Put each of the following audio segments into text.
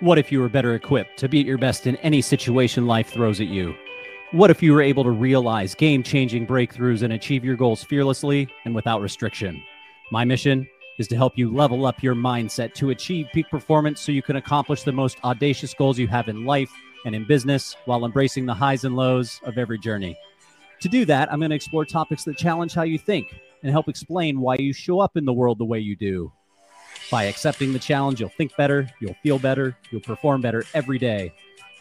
What if you were better equipped to be at your best in any situation life throws at you? What if you were able to realize game changing breakthroughs and achieve your goals fearlessly and without restriction? My mission is to help you level up your mindset to achieve peak performance so you can accomplish the most audacious goals you have in life and in business while embracing the highs and lows of every journey. To do that, I'm going to explore topics that challenge how you think and help explain why you show up in the world the way you do. By accepting the challenge, you'll think better, you'll feel better, you'll perform better every day.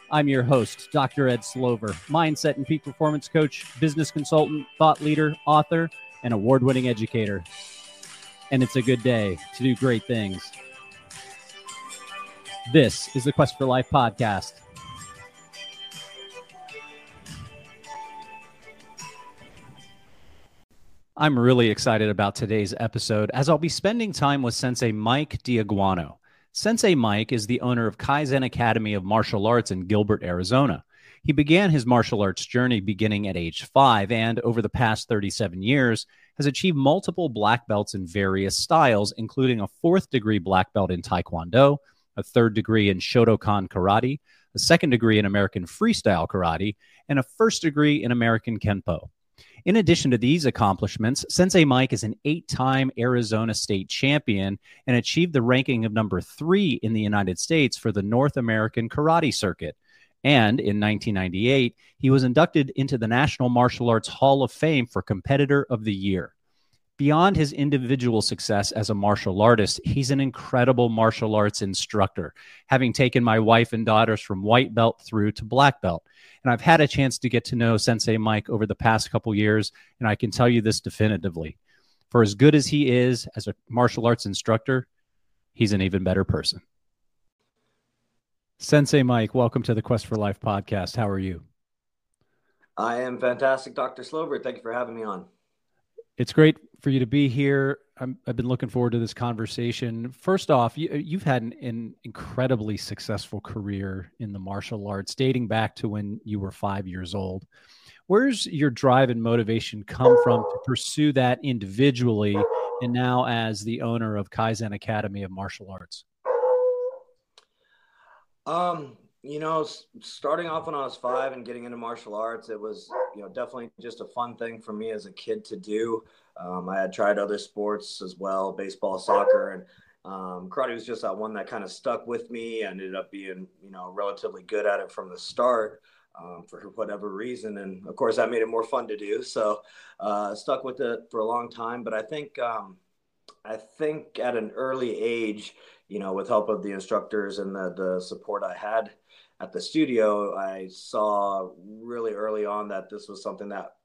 I'm your host, Dr. Ed Slover, mindset and peak performance coach, business consultant, thought leader, author, and award winning educator. And it's a good day to do great things. This is the Quest for Life podcast. I'm really excited about today's episode as I'll be spending time with Sensei Mike D'Aguanno. Sensei Mike is the owner of Kaizen Academy of Martial Arts in Gilbert, Arizona. He began his martial arts journey beginning at age five and over the past 37 years has achieved multiple black belts in various styles, including a fourth degree black belt in Taekwondo, a third degree in Shotokan Karate, a second degree in American Freestyle Karate, and a first degree in American Kenpo. In addition to these accomplishments, Sensei Mike is an eight time Arizona state champion and achieved the ranking of number three in the United States for the North American Karate Circuit. And in 1998, he was inducted into the National Martial Arts Hall of Fame for Competitor of the Year. Beyond his individual success as a martial artist, he's an incredible martial arts instructor, having taken my wife and daughters from white belt through to black belt. And I've had a chance to get to know Sensei Mike over the past couple years, and I can tell you this definitively. For as good as he is as a martial arts instructor, he's an even better person. Sensei Mike, welcome to the Quest for Life podcast. How are you? I am fantastic, Dr. Slover. Thank you for having me on. It's great for you to be here. i have been looking forward to this conversation. First off, you, have had an, an, incredibly successful career in the martial arts, dating back to when you were five years old. Where's your drive and motivation come from to pursue that individually and now as the owner of Kaizen Academy of Martial Arts? Um, you know, starting off when I was five and getting into martial arts, it was, you know, definitely just a fun thing for me as a kid to do. Um, I had tried other sports as well, baseball, soccer, and um, karate was just that one that kind of stuck with me. I ended up being, you know, relatively good at it from the start um, for whatever reason. And of course, that made it more fun to do. So uh, stuck with it for a long time. But I think, um, I think at an early age, you know, with help of the instructors and the, the support I had at the studio, I saw really early on that this was something that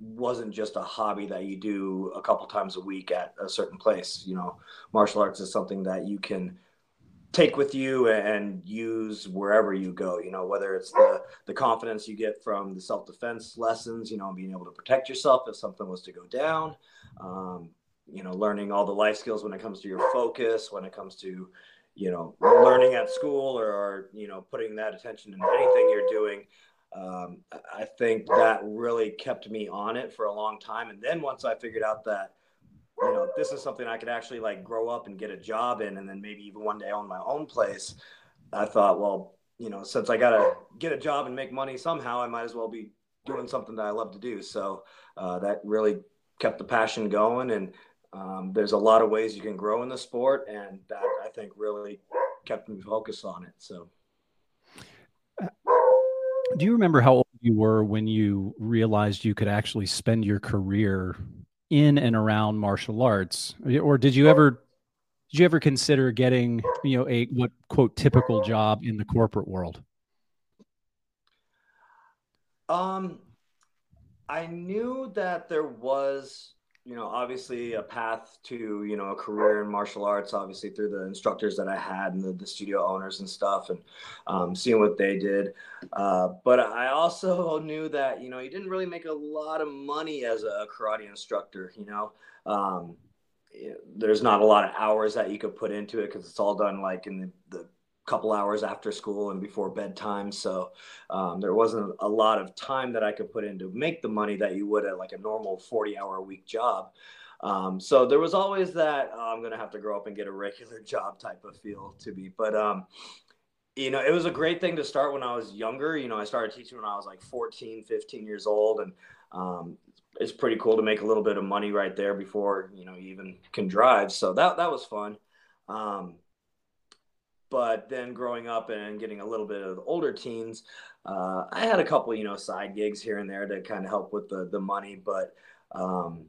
wasn't just a hobby that you do a couple times a week at a certain place. You know, martial arts is something that you can take with you and use wherever you go you know whether it's the the confidence you get from the self-defense lessons you know being able to protect yourself if something was to go down um, you know learning all the life skills when it comes to your focus when it comes to you know learning at school or, you know putting that attention in anything you're doing um, i think that really kept me on it for a long time. And then once i figured out that you know this is something i could actually like grow up and get a job in and then maybe even one day own my own place i thought well you know since i gotta get a job and make money somehow i might as well be doing something that i love to do. So uh, that really kept the passion going and um, there's a lot of ways you can grow in the sport, and that I think really kept me focused on it. So, do you remember how old you were when you realized you could actually spend your career in and around martial arts, or did you ever? Did you ever consider getting, you know, a what quote typical job in the corporate world? Um, I knew that there was you know, obviously a path to, you know, a career in martial arts, obviously through the instructors that I had and the, the studio owners and stuff and um, seeing what they did. Uh, but I also knew that, you know, you didn't really make a lot of money as a karate instructor, you know. Um, there's not a lot of hours that you could put into it because it's all done like in the, the couple hours after school and before bedtime. So um, there wasn't a lot of time that I could put in to make the money that you would at like a normal 40 hour a week job. Um, so there was always that oh, I'm going to have to grow up and get a regular job type of feel to be. But um, you know, it was a great thing to start when I was younger. You know, I started teaching when I was like 14, 15 years old. And um, it's pretty cool to make a little bit of money right there before, you know, you even can drive. So that, that was fun. Um, but then growing up and getting a little bit of older teens, uh, I had a couple, you know, side gigs here and there to kind of help with the, the money. But um,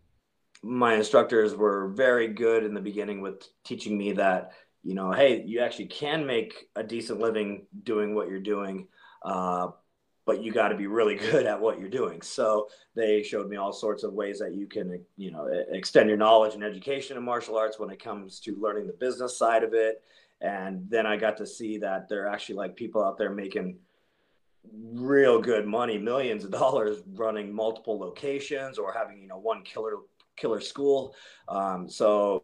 my instructors were very good in the beginning with teaching me that, you know, hey, you actually can make a decent living doing what you're doing, uh, but you got to be really good at what you're doing. So they showed me all sorts of ways that you can, you know, extend your knowledge and education in martial arts when it comes to learning the business side of it. And then I got to see that there are actually like people out there making real good money, millions of dollars running multiple locations or having, you know, one killer killer school. Um, so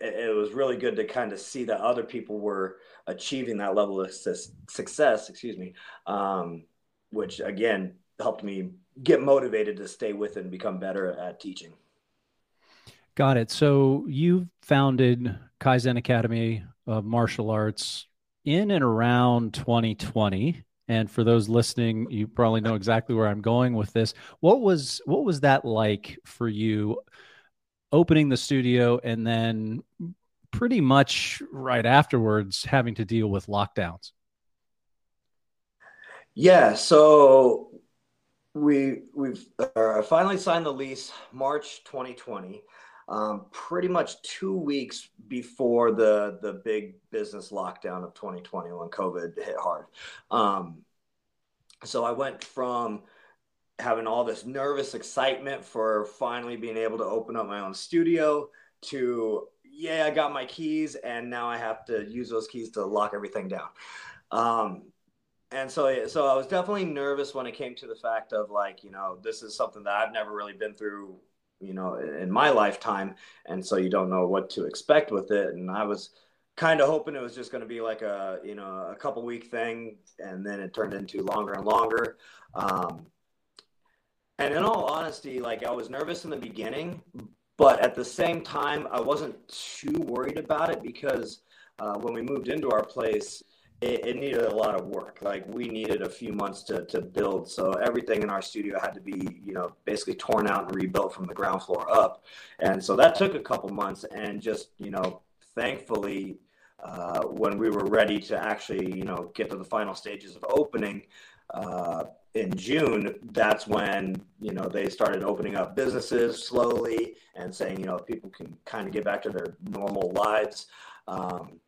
it, it, was really good to kind of see that other people were achieving that level of success, excuse me, um, which again helped me get motivated to stay with and become better at teaching. Got it. So you founded Kaizen Academy of Martial Arts in and around 2020 and for those listening you probably know exactly where i'm going with this. What was what was that like for you opening the studio and then pretty much right afterwards having to deal with lockdowns? Yeah so we we've uh, finally signed the lease march 2020 um, pretty much two weeks before the the big business lockdown of 2020 when COVID hit hard. Um, so I went from having all this nervous excitement for finally being able to open up my own studio to yeah, I got my keys and now I have to use those keys to lock everything down. Um, and so so I was definitely nervous when it came to the fact of like, you know, this is something that I've never really been through you know in my lifetime and so you don't know what to expect with it. And i was kind of hoping it was just going to be like a you know a couple week thing and then it turned into longer and longer. Um, and in all honesty like i was nervous in the beginning but at the same time i wasn't too worried about it because uh, when we moved into our place it, it, needed a lot of work. Like we needed a few months to, to build. So everything in our studio had to be, you know, basically torn out and rebuilt from the ground floor up. And so that took a couple months. And just, you know, thankfully, uh, when we were ready to actually, you know, get to the final stages of opening uh, in June, that's when, you know, they started opening up businesses slowly and saying, you know, people can kind of get back to their normal lives. Um,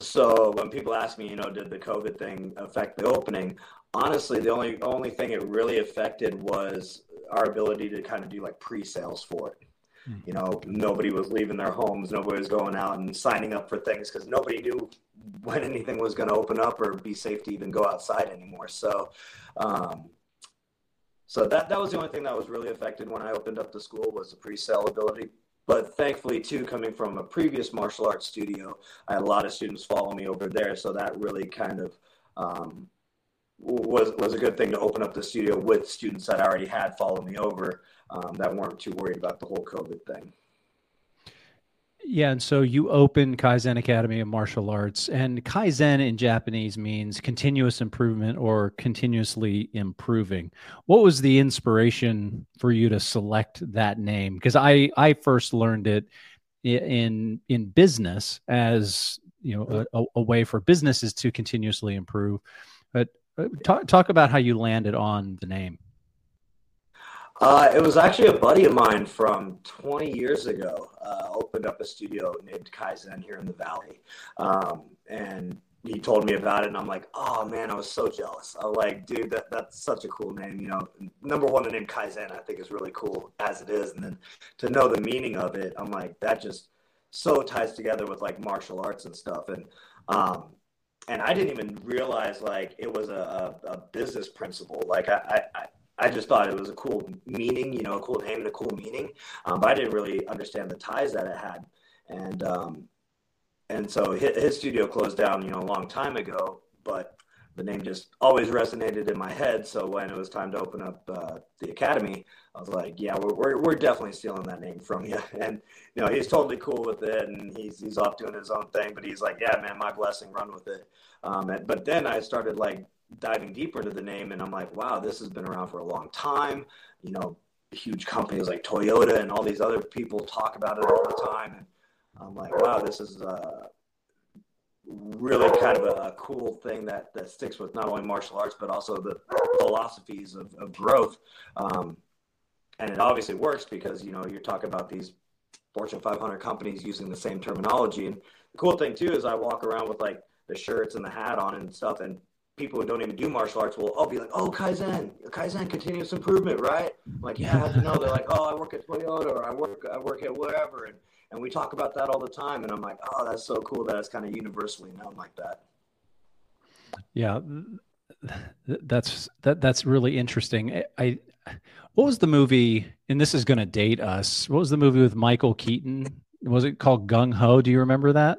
so when people ask me, you know, did the COVID thing affect the opening? Honestly, the only only thing it really affected was our ability to kind of do like pre-sales for it. Hmm. You know, nobody was leaving their homes, nobody was going out and signing up for things because nobody knew when anything was going to open up or be safe to even go outside anymore. So, um, so that that was the only thing that was really affected when I opened up the school was the pre-sale ability. But thankfully, too, coming from a previous martial arts studio, I had a lot of students follow me over there. So that really kind of um, was was a good thing to open up the studio with students that I already had followed me over um, that weren't too worried about the whole COVID thing. Yeah, and so you open Kaizen Academy of Martial Arts, and Kaizen in Japanese means continuous improvement or continuously improving. What was the inspiration for you to select that name? Because I I first learned it in in business as you know a, a way for businesses to continuously improve. But uh, talk talk about how you landed on the name. Uh, it was actually a buddy of mine from 20 years ago. Uh, opened up a studio named Kaizen here in the Valley, um, and he told me about it, and I'm like, oh man, I was so jealous. I was like, dude, that that's such a cool name. You know, number one, the name Kaizen I think is really cool as it is, and then to know the meaning of it, I'm like, that just so ties together with like martial arts and stuff, and um, and I didn't even realize like it was a, a, a business principle. Like I, I, I just thought it was a cool meaning, you know, a cool name and a cool meaning. Um, but I didn't really understand the ties that it had. And, um, and so his, his, studio closed down, you know, a long time ago, but the name just always resonated in my head. So when it was time to open up uh, the academy, I was like, yeah, we're, we're, we're, definitely stealing that name from you. And, you know, he's totally cool with it and he's, he's off doing his own thing, but he's like, yeah, man, my blessing, run with it. Um, and, but then I started like diving deeper into the name and I'm like, wow, this has been around for a long time. You know, huge companies like Toyota and all these other people talk about it all the time. And I'm like, wow, this is, uh, really kind of a, a, cool thing that that sticks with not only martial arts but also the philosophies of, of growth um, and it obviously works because you know you're talking about these fortune 500 companies using the same terminology and the cool thing too is i walk around with like the shirts and the hat on and stuff and people who don't even do martial arts will all be like oh kaizen kaizen continuous improvement right? I'm like yeah you know. They're like oh i work at toyota or i work i work at whatever and and we talk about that all the time and i'm like oh that's so cool that it's kind of universally known like that. Yeah that's that that's really interesting. I what was the movie and this is going to date us what was the movie with michael keaton? Was it called gung ho? Do you remember that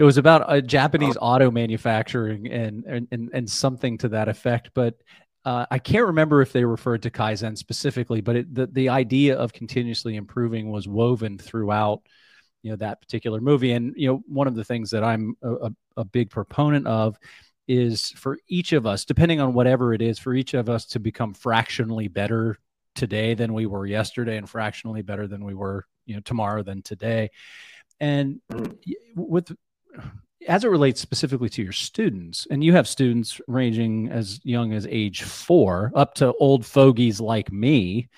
it was about a japanese oh. auto manufacturing and, and and and something to that effect but uh, I can't remember if they referred to Kaizen specifically, but it, the the idea of continuously improving was woven throughout, you know, that particular movie. And you know, one of the things that I'm a, a big proponent of is for each of us, depending on whatever it is, for each of us to become fractionally better today than we were yesterday, and fractionally better than we were, you know, tomorrow than today. And mm. with as it relates specifically to your students, and you have students ranging as young as age four up to old fogies like me,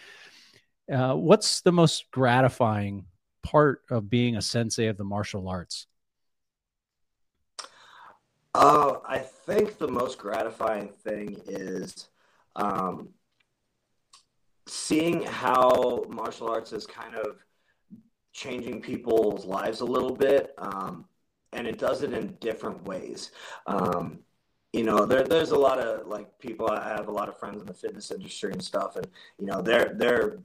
uh, what's the most gratifying part of being a sensei of the martial arts? Uh, I think the most gratifying thing is um, seeing how martial arts is kind of changing people's lives a little bit. Um, and it does it in different ways. Um, you know, there, there's a lot of like people. I have a lot of friends in the fitness industry and stuff, and you know, they're they're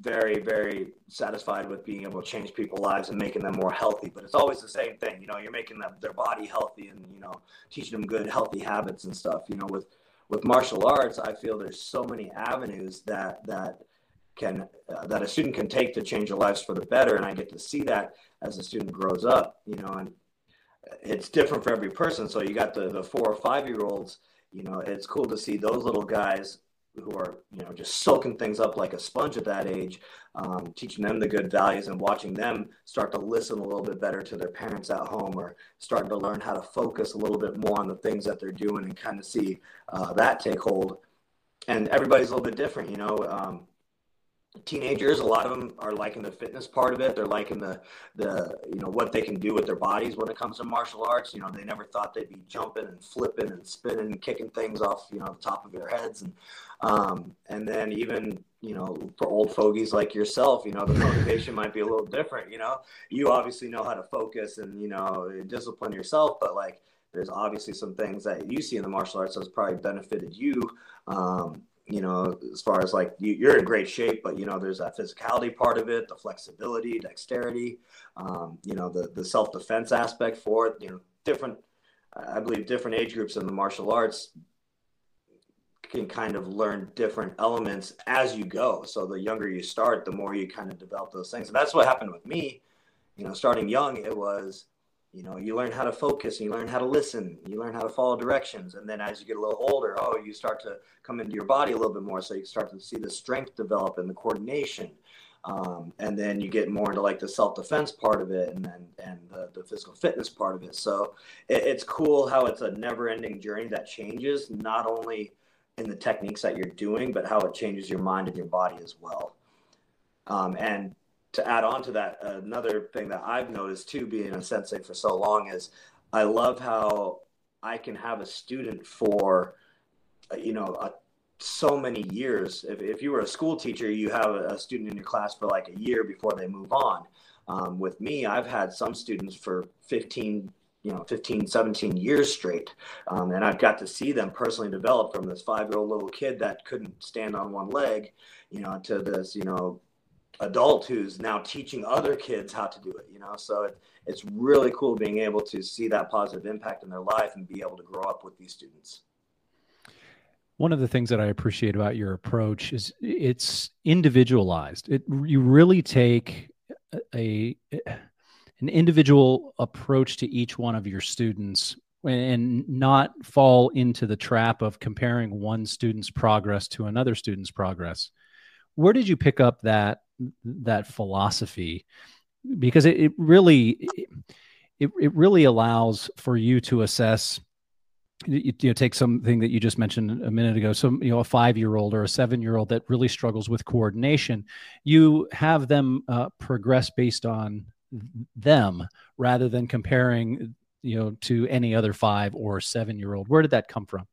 very very satisfied with being able to change people's lives and making them more healthy. But it's always the same thing. You know, you're making them their body healthy and you know teaching them good healthy habits and stuff. You know, with with martial arts, I feel there's so many avenues that that can uh, that a student can take to change their lives for the better, and I get to see that as a student grows up. You know, and it's different for every person. So you got the, the four or five year olds, you know, it's cool to see those little guys who are, you know, just soaking things up like a sponge at that age, um, teaching them the good values and watching them start to listen a little bit better to their parents at home or starting to learn how to focus a little bit more on the things that they're doing and kind of see uh, that take hold. And everybody's a little bit different, you know. Um, teenagers a lot of them are liking the fitness part of it. They're liking the the you know what they can do with their bodies when it comes to martial arts. You know they never thought they'd be jumping and flipping and spinning and kicking things off you know the top of their heads. And um and then even you know for old fogies like yourself you know the motivation might be a little different you know. You obviously know how to focus and you know discipline yourself but like there's obviously some things that you see in the martial arts that's probably benefited you um you know, as far as like you, are in great shape, but you know, there's that physicality part of it, the flexibility, dexterity, um, you know, the the self defense aspect for it. You know, different, I believe, different age groups in the martial arts can kind of learn different elements as you go. So the younger you start, the more you kind of develop those things. And that's what happened with me. You know, starting young, it was you know you learn how to focus you learn how to listen you learn how to follow directions and then as you get a little older oh you start to come into your body a little bit more so you start to see the strength develop and the coordination um, and then you get more into like the self-defense part of it and then and the, the physical fitness part of it. So it, it's cool how it's a never-ending journey that changes not only in the techniques that you're doing but how it changes your mind and your body as well. Um, and to add on to that, another thing that I've noticed too, being a sensei for so long, is I love how I can have a student for, you know, a, so many years. If, if you were a school teacher, you have a, student in your class for like a year before they move on. Um, with me, I've had some students for 15, you know 15 17 years straight um, and i've got to see them personally develop from this five year old little kid that couldn't stand on one leg you know to this you know adult who's now teaching other kids how to do it you know so it, it's really cool being able to see that positive impact in their life and be able to grow up with these students one of the things that I appreciate about your approach is it's individualized. It you really take a, a an individual approach to each one of your students and not fall into the trap of comparing one student's progress to another student's progress. Where did you pick up that that philosophy? Because it, it really it, it really allows for you to assess you, you know, take something that you just mentioned a minute ago some you know a five year old or a seven year old that really struggles with coordination. You have them uh, progress based on them rather than comparing you know to any other five or seven year old where did that come from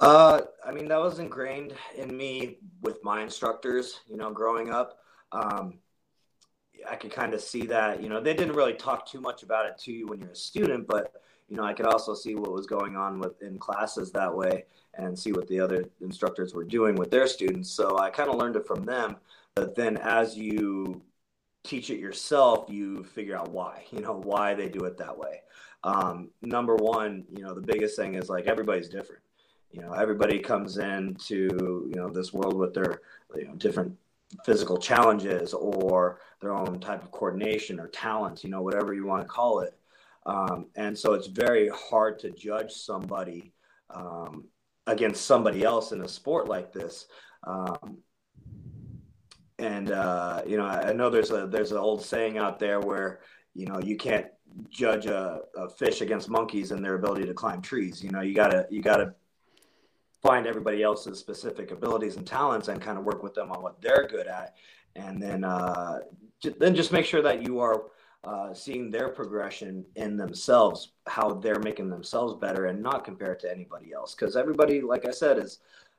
uh i mean that was ingrained in me with my instructors you know growing up um i could kind of see that you know they didn't really talk too much about it to you when you're a student but you know i could also see what was going on with in classes that way and see what the other instructors were doing with their students so i kind of learned it from them but then as you teach it yourself, you figure out why, you know, why they do it that way. Um, number one, you know, the biggest thing is like everybody's different. You know, everybody comes into, you know, this world with their, you know, different physical challenges or their own type of coordination or talent, you know, whatever you want to call it. Um, and so it's very hard to judge somebody um, against somebody else in a sport like this. Um, and uh, you know I know there's a there's an old saying out there where you know you can't judge a, a fish against monkeys and their ability to climb trees. You know you gotta you gotta find everybody else's specific abilities and talents and kind of work with them on what they're good at, and then uh, then just make sure that you are uh, seeing their progression in themselves, how they're making themselves better, and not compare it to anybody else. Because everybody, like I said, is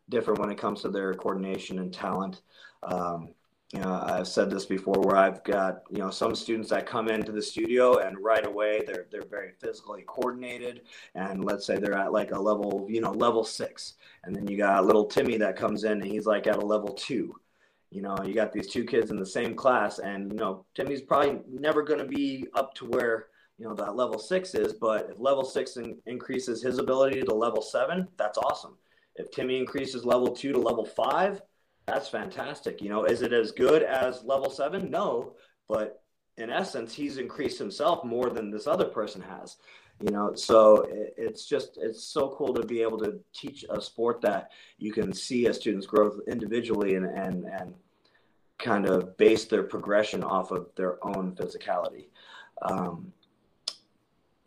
different when it comes to their coordination and talent. Um, you know, I've said this before where I've got, you know, some students that come into the studio and right away they're they're very physically coordinated and let's say they're at like a level, you know, level 6. And then you got little Timmy that comes in and he's like at a level 2. You know, you got these two kids in the same class and you know, Timmy's probably never going to be up to where you know that level six is but if level six in- increases his ability to level seven that's awesome if timmy increases level two to level five that's fantastic. You know, is it as good as level seven? No, but in essence, he's increased himself more than this other person has. You know, so it's just it's so cool to be able to teach a sport that you can see a student's growth individually and and and kind of base their progression off of their own physicality. Um,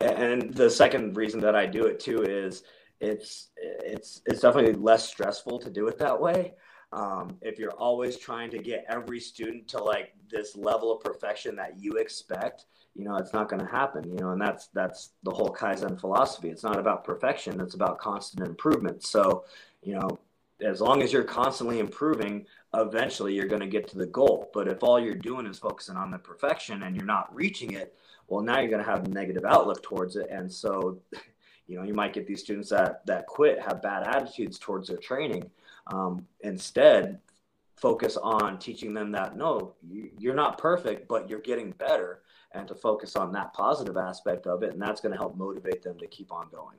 and the second reason that I do it too is it's it's it's definitely less stressful to do it that way. Um, if you're always trying to get every student to like this level of perfection that you expect, you know, it's not going to happen, you know, and that's, that's the whole Kaizen philosophy. It's not about perfection. It's about constant improvement. So, you know, as long as you're constantly improving, eventually you're going to get to the goal. But if all you're doing is focusing on the perfection and you're not reaching it, well, now you're going to have a negative outlook towards it. And so, you know, you might get these students that, that quit, have bad attitudes towards their training um, instead, focus on teaching them that no, you're not perfect, but you're getting better, and to focus on that positive aspect of it. And that's going to help motivate them to keep on going.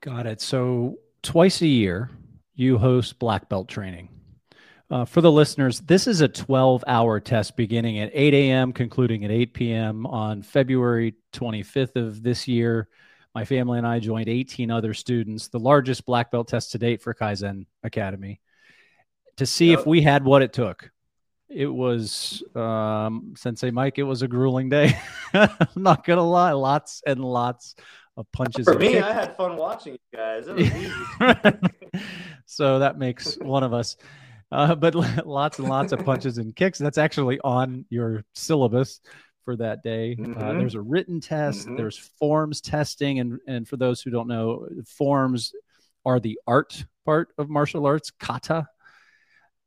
Got it. So, twice a year, you host black belt training. Uh, for the listeners, this is a 12 hour test beginning at 8 a.m., concluding at 8 p.m. on February 25th of this year. My family and I joined 18 other students, the largest black belt test to date for Kaizen Academy, to see yep. if we had what it took. It was um, Sensei Mike. It was a grueling day. I'm not gonna lie, lots and lots of punches. For me, kicks. I had fun watching you guys. so that makes one of us. Uh, but lots and lots of punches and kicks. That's actually on your syllabus for that day. Uh, mm-hmm. Uh, there's a written test, mm-hmm. there's forms testing, and and for those who don't know, forms are the art part of martial arts, kata.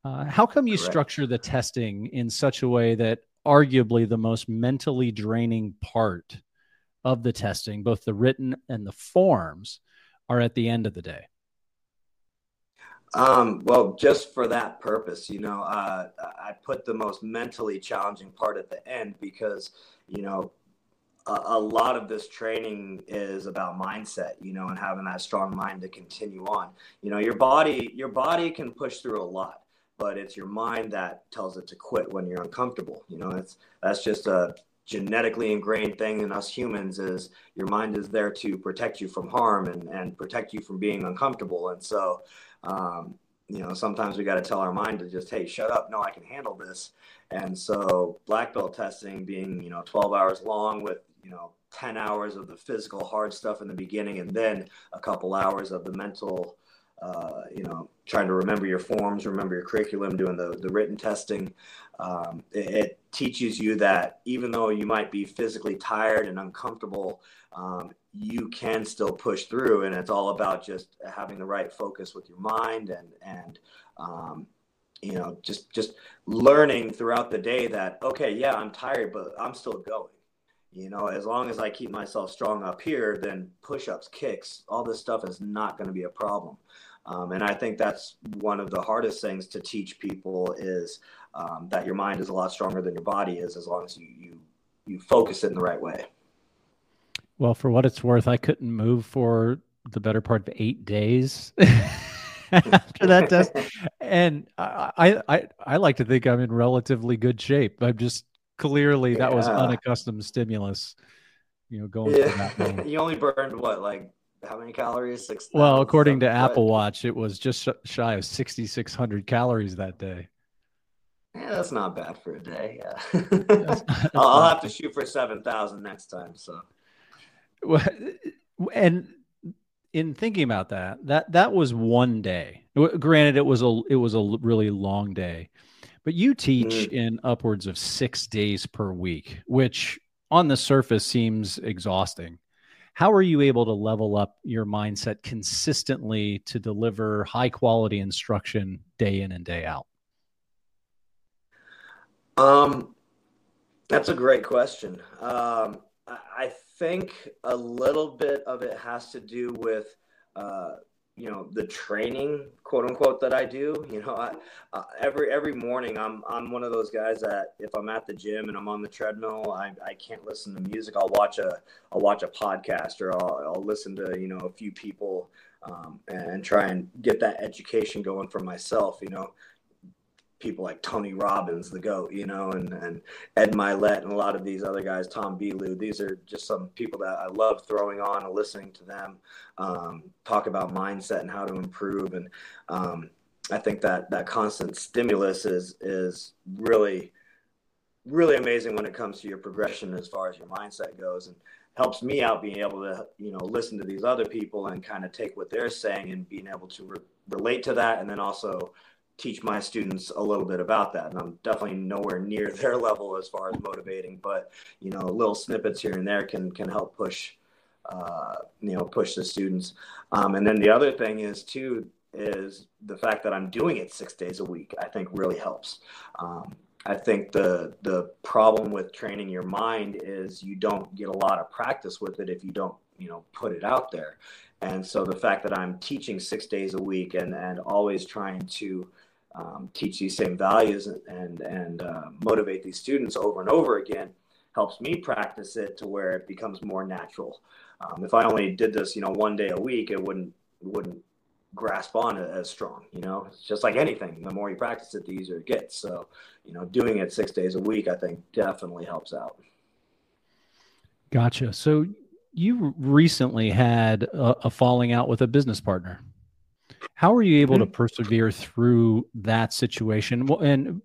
Uh, how come you Correct. structure the testing in such a way that arguably the most mentally draining part of the testing, both the written and the forms, are at the end of the day? Um, well, just for that purpose, you know, uh, I put the most mentally challenging part at the end because, you know, a, a, lot of this training is about mindset, you know, and having that strong mind to continue on. You know, your body, your body can push through a lot, but it's your mind that tells it to quit when you're uncomfortable. You know, it's that's just a genetically ingrained thing in us humans is your mind is there to protect you from harm and, and protect you from being uncomfortable. And so, um, you know, sometimes we got to tell our mind to just, hey, shut up. No, I can handle this. And so, black belt testing being, you know, 12 hours long with, you know, 10 hours of the physical hard stuff in the beginning and then a couple hours of the mental uh, you know, trying to remember your forms, remember your curriculum, doing the, the written testing. Um, it, it, teaches you that even though you might be physically tired and uncomfortable, um, you can still push through. And it's all about just having the right focus with your mind and, and, um, you know, just, just learning throughout the day that, okay, yeah, I'm tired, but I'm still going you know, as long as I keep myself strong up here, then push ups, kicks, all this stuff is not going to be a problem. Um, and I think that's one of the hardest things to teach people is um, that your mind is a lot stronger than your body is as long as you, you, you focus it in the right way. Well, for what it's worth, I couldn't move for the better part of eight days after that test. And I, I, I like to think I'm in relatively good shape. I'm just clearly that yeah. was unaccustomed stimulus, you know, going yeah. you only burned what, like how many calories? Six. Well, according to Apple Watch, it was just shy of 6,600 calories that day. Yeah, that's not bad for a day. Yeah, that's, that's I'll, I'll have to shoot for seven thousand next time. So, well, and in thinking about that, that that was one day. Granted, it was a it was a really long day, but you teach mm. in upwards of six days per week, which on the surface seems exhausting how are you able to level up your mindset consistently to deliver high quality instruction day in and day out? Um, that's a great question. Um, I think a little bit of it has to do with uh, you know the training quote unquote that i do you know I, uh, every every morning i'm i'm one of those guys that if i'm at the gym and i'm on the treadmill i, I can't listen to music. I'll watch a i'll watch a podcast or i'll, I'll listen to you know a few people um, and try and get that education going for myself you know people like Tony Robbins, the GOAT, you know, and, and Ed Mylett and a lot of these other guys, Tom Bilyeu. These are just some people that I love throwing on and listening to them um, talk about mindset and how to improve. And um, I think that that constant stimulus is is really really amazing when it comes to your progression as far as your mindset goes and helps me out being able to you know listen to these other people and kind of take what they're saying and being able to re- relate to that and then also teach my students a little bit about that. And I'm definitely nowhere near their level as far as motivating, but you know, little snippets here and there can can help push uh, you know push the students. Um, and then the other thing is too is the fact that I'm doing it six days a week. I think really helps. Um, I think the the problem with training your mind is you don't get a lot of practice with it if you don't you know put it out there. And so the fact that I'm teaching six days a week and and always trying to um, teach these same values and and, and uh, motivate these students over and over again helps me practice it to where it becomes more natural. Um, if I only did this, you know, one day a week, it wouldn't it wouldn't grasp on as strong. You know, it's just like anything. The more you practice it, the easier it gets. So, you know, doing it six days a week, I think definitely helps out. Gotcha. So you recently had a, a falling out with a business partner. How were you able mm-hmm. to persevere through that situation? Well, and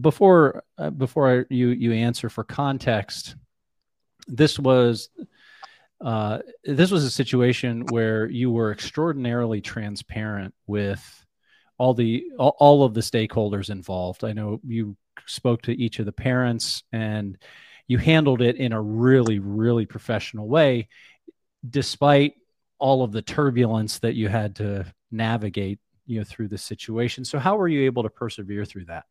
before uh, before I, you you answer for context, this was uh, this was a situation where you were extraordinarily transparent with all the all, all of the stakeholders involved. I know you spoke to each of the parents and you handled it in a really really professional way despite all of the turbulence that you had to navigate you know through the situation so how were you able to persevere through that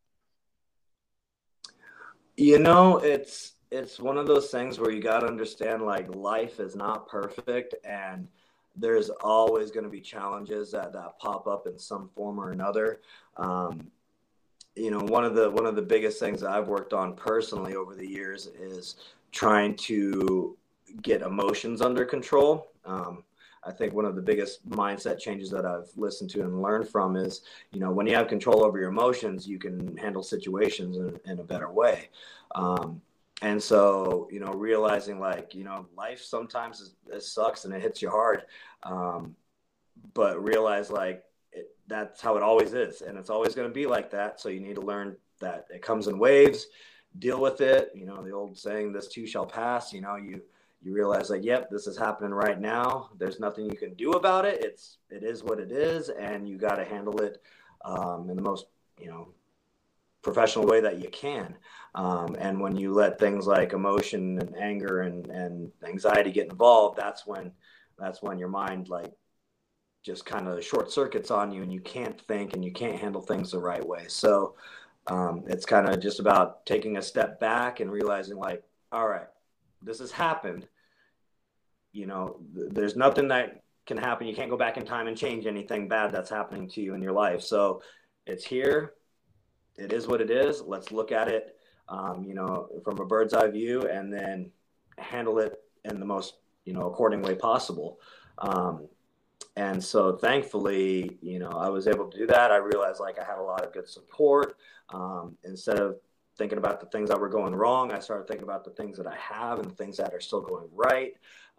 you know it's it's one of those things where you got to understand like life is not perfect and there's always going to be challenges that, that pop up in some form or another. Um, you know, one of the one of the biggest things that I've worked on personally over the years is trying to get emotions under control. Um, I think one of the biggest mindset changes that I've listened to and learned from is, you know, when you have control over your emotions, you can handle situations in, in a better way. Um, and so, you know, realizing like, you know, life sometimes is, it sucks and it hits you hard. Um, but realize like it, that's how it always is. And it's always going to be like that. So you need to learn that it comes in waves, deal with it. You know, the old saying, this too shall pass, you know, you, you realize like yep this is happening right now. There's nothing you can do about it. It's it is what it is and you got to handle it um, in the most you know professional way that you can. Um, and when you let things like emotion and anger and, and anxiety get involved that's when that's when your mind like just kind of short circuits on you and you can't think and you can't handle things the right way. So um, it's kind of just about taking a step back and realizing like all right this has happened you know, there's nothing that can happen. You can't go back in time and change anything bad that's happening to you in your life. So it's here. It is what it is. Let's look at it, um, you know, from a bird's eye view and then handle it in the most, you know, according way possible. Um, and so thankfully, you know, I was able to do that. I realized like I had a lot of good support. Um, instead of thinking about the things that were going wrong, I started thinking about the things that I have and the things that are still going right.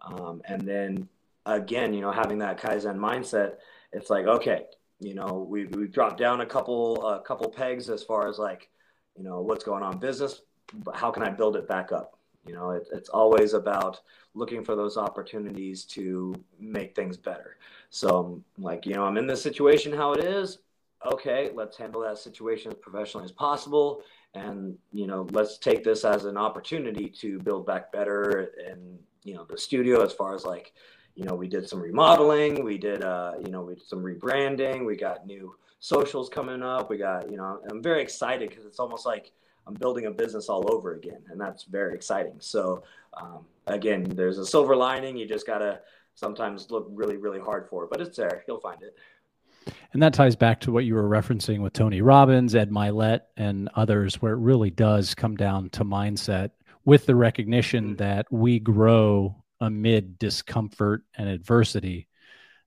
Um, and then again, you know, having that Kaizen mindset, it's like, okay, you know, we've, we've dropped down a couple, a couple pegs as far as like, you know, what's going on business, but how can I build it back up? You know, it, it's always about looking for those opportunities to make things better. So, like, you know, I'm in this situation how it is. Okay, let's handle that situation as professionally as possible. And, you know, let's take this as an opportunity to build back better and you know the studio as far as like you know we did some remodeling we did uh you know we did some rebranding we got new socials coming up we got you know i'm very excited because it's almost like i'm building a business all over again and that's very exciting. So um, again there's a silver lining you just gotta sometimes look really really hard for it but it's there you'll find it and that ties back to what you were referencing with Tony Robbins, Ed Mylett, and others, where it really does come down to mindset with the recognition mm-hmm. that we grow amid discomfort and adversity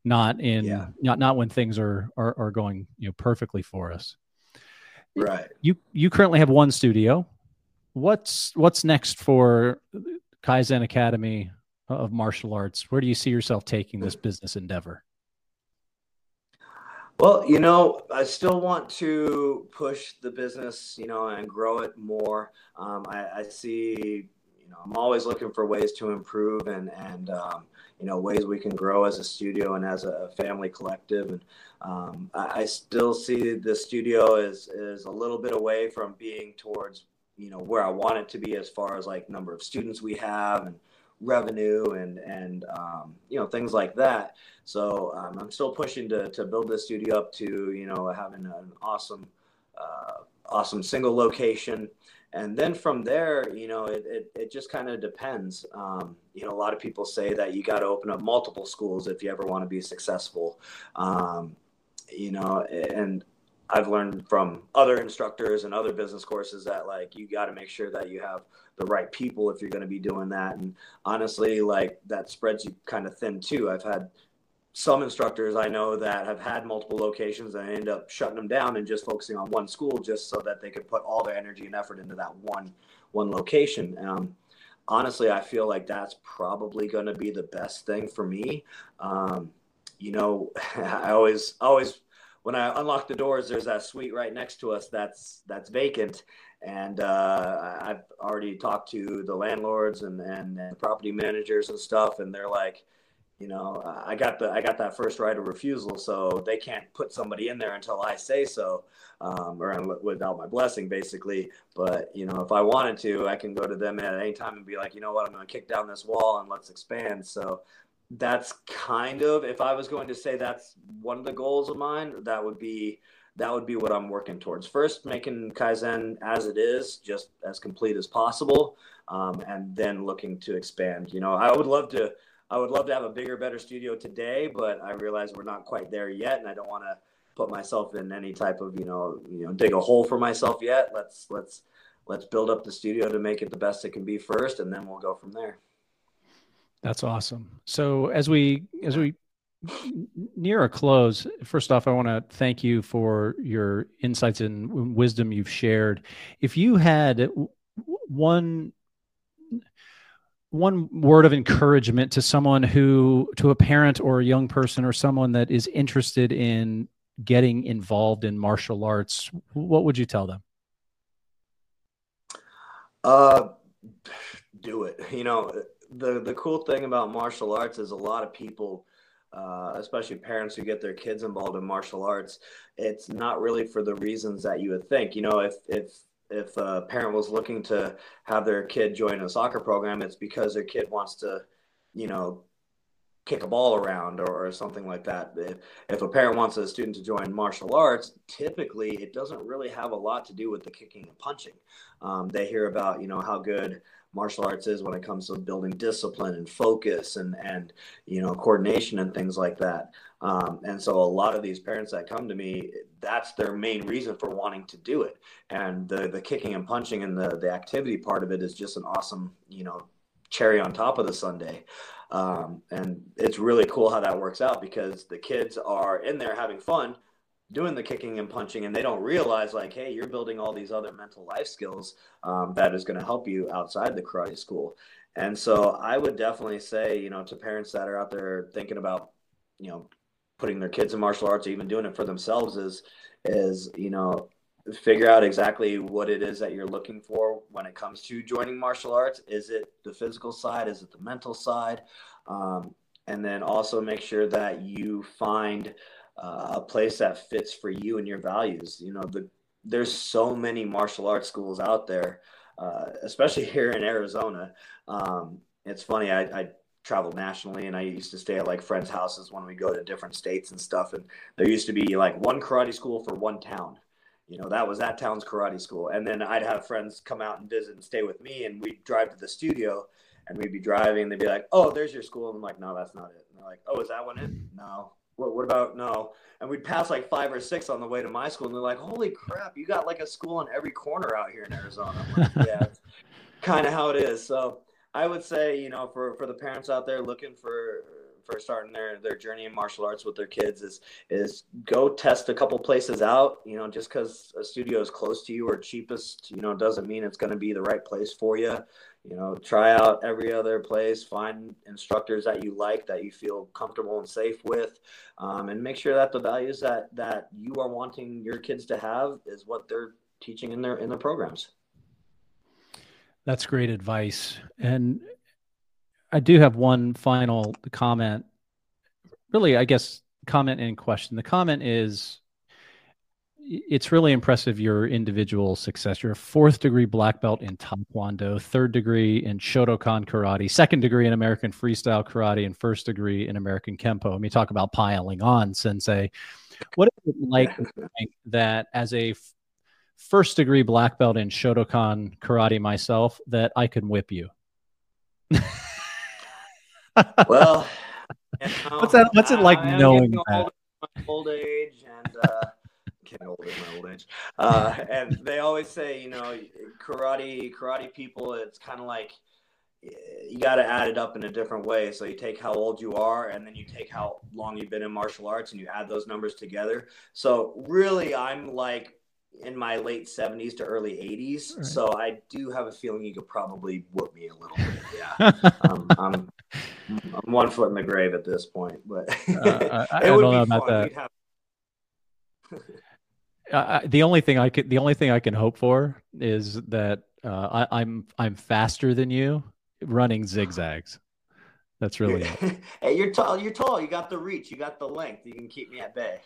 not in yeah. not not when things are, are are going you know perfectly for us. Right. You you currently have one studio. What's what's next for kaizen academy of martial arts? Where do you see yourself taking this business endeavor well, you know, I still want to push the business, you know, and grow it more. Um, I, I, see, you know, I'm always looking for ways to improve and and um, you know ways we can grow as a studio and as a family collective. And um, I, I, still see the studio is is a little bit away from being towards you know where I want it to be as far as like number of students we have and revenue and and um, you know things like that. So um, I'm still pushing to to build this studio up to you know having an awesome uh, awesome single location. And then from there, you know, it, it, it just kind of depends. Um, you know, a lot of people say that you got to open up multiple schools if you ever want to be successful. Um, you know, and I've learned from other instructors and other business courses that like you got to make sure that you have the right people if you're going to be doing that. And honestly, like that spreads you kind of thin too. I've had some instructors I know that have had multiple locations and end up shutting them down and just focusing on one school just so that they could put all their energy and effort into that one one location. Um, honestly, I feel like that's probably going to be the best thing for me. Um, you know, I always always when I unlock the doors, there's that suite right next to us that's that's vacant, and uh, I've already talked to the landlords and, and and property managers and stuff, and they're like, you know, I got the I got that first right of refusal, so they can't put somebody in there until I say so, um, or without my blessing, basically. But you know, if I wanted to, I can go to them at any time and be like, you know what, I'm going to kick down this wall and let's expand. So that's kind of if I was going to say that's one of the goals of mine, that would be that would be what I'm working towards. First, making Kaizen as it is, just as complete as possible, um, and then looking to expand. You know, I would love to. I would love to have a bigger, better studio today, but I realize we're not quite there yet, and I don't want to put myself in any type of you know you know dig a hole for myself yet. Let's let's let's build up the studio to make it the best it can be first, and then we'll go from there. That's awesome. So as we as we near a close, first off, I want to thank you for your insights and wisdom you've shared. If you had one one word of encouragement to someone who to a parent or a young person or someone that is interested in getting involved in martial arts what would you tell them uh do it you know the the cool thing about martial arts is a lot of people uh, especially parents who get their kids involved in martial arts it's not really for the reasons that you would think you know if if if a parent was looking to have their kid join a soccer program, it's because their kid wants to, you know, kick a ball around or, or, something like that. If, if a parent wants a student to join martial arts, typically it doesn't really have a lot to do with the kicking and punching. Um, they hear about, you know, how good martial arts is when it comes to building discipline and focus and, and, you know, coordination and things like that. Um, and so a lot of these parents that come to me, that's their main reason for wanting to do it. And the, the kicking and punching and the, the activity part of it is just an awesome, you know, cherry on top of the sundae. Um, and it's really cool how that works out because the kids are in there having fun doing the kicking and punching and they don't realize like hey you're building all these other mental life skills um, that is going to help you outside the karate school. And so i would definitely say you know to parents that are out there thinking about you know putting their kids in martial arts or even doing it for themselves is is you know figure out exactly what it is that you're looking for when it comes to joining martial arts. Is it the physical side? Is it the mental side? Um, and then also make sure that you find uh, a place that fits for you and your values you know the there's so many martial arts schools out there uh, especially here in arizona um, it's funny I, I traveled nationally and I used to stay at like friends' houses when we go to different states and stuff. And there used to be like one karate school for one town. You know, that was that town's karate school. And then I'd have friends come out and visit and stay with me and we'd drive to the studio and we'd be driving and they'd be like, Oh, there's your school. And I'm like, No, that's not it. And they're like, Oh, is that one it? No. What, what about no? And we'd pass like five or six on the way to my school and they're like, Holy crap, you got like a school in every corner out here in Arizona. Like, yeah, kind of how it is. So I would say, you know, for, for the parents out there looking for for starting their their journey in martial arts with their kids is is go test a couple places out. You know, just because a studio is close to you or cheapest, you know, doesn't mean it's going to be the right place for you. You know, try out every other place. Find instructors that you like, that you feel comfortable and safe with, um, and make sure that the values that that you are wanting your kids to have is what they're teaching in their in their programs. That's great advice. And I do have one final comment. Really, I guess, comment and question. The comment is it's really impressive your individual success. You're a fourth degree black belt in Taekwondo, third degree in Shotokan karate, second degree in American freestyle karate, and first degree in American Kenpo. Let me talk about piling on, Sensei. What is it like that as a first degree black belt in Shotokan karate myself that I can whip you. well, you know, what's that? What's it like I, knowing that? Old, age and uh, getting old in my old age, uh, and they always say, you know, karate, karate people. It's kind of like you got to add it up in a different way. So you take how old you are, and then you take how long you've been in martial arts, and you add those numbers together. So really, I'm like in my late 70s to early 80s. Right. So I do have a feeling you could probably whoop me a little bit. Yeah. um, I'm, I'm one foot in the grave at this point, but uh, I, I don't know about that. Uh, the only thing I could, the only thing I can hope for is that uh, I, I'm I'm faster than you running zigzags. That's really it. hey, you're tall. You're tall. You got the reach. You got the length. You can keep me at bay.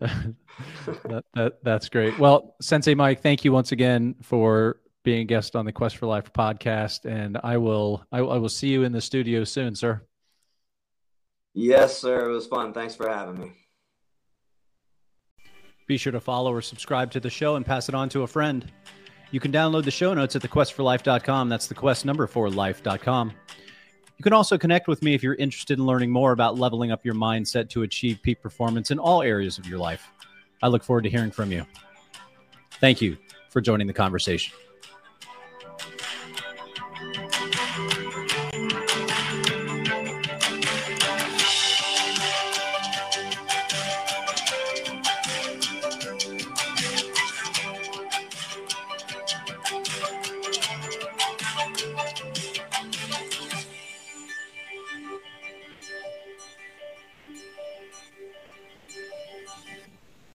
that, that, that's great. Well, Sensei Mike, thank you once again for being a guest on the Quest for Life podcast, and I will I, I will see you in the studio soon, sir. Yes, sir. It was fun. Thanks for having me. Be sure to follow or subscribe to the show and pass it on to a friend. You can download the show notes at thequestforlife.com. That's the quest number for life.com. You can also connect with me if you're interested in learning more about leveling up your mindset to achieve peak performance in all areas of your life. I look forward to hearing from you. Thank you for joining the conversation.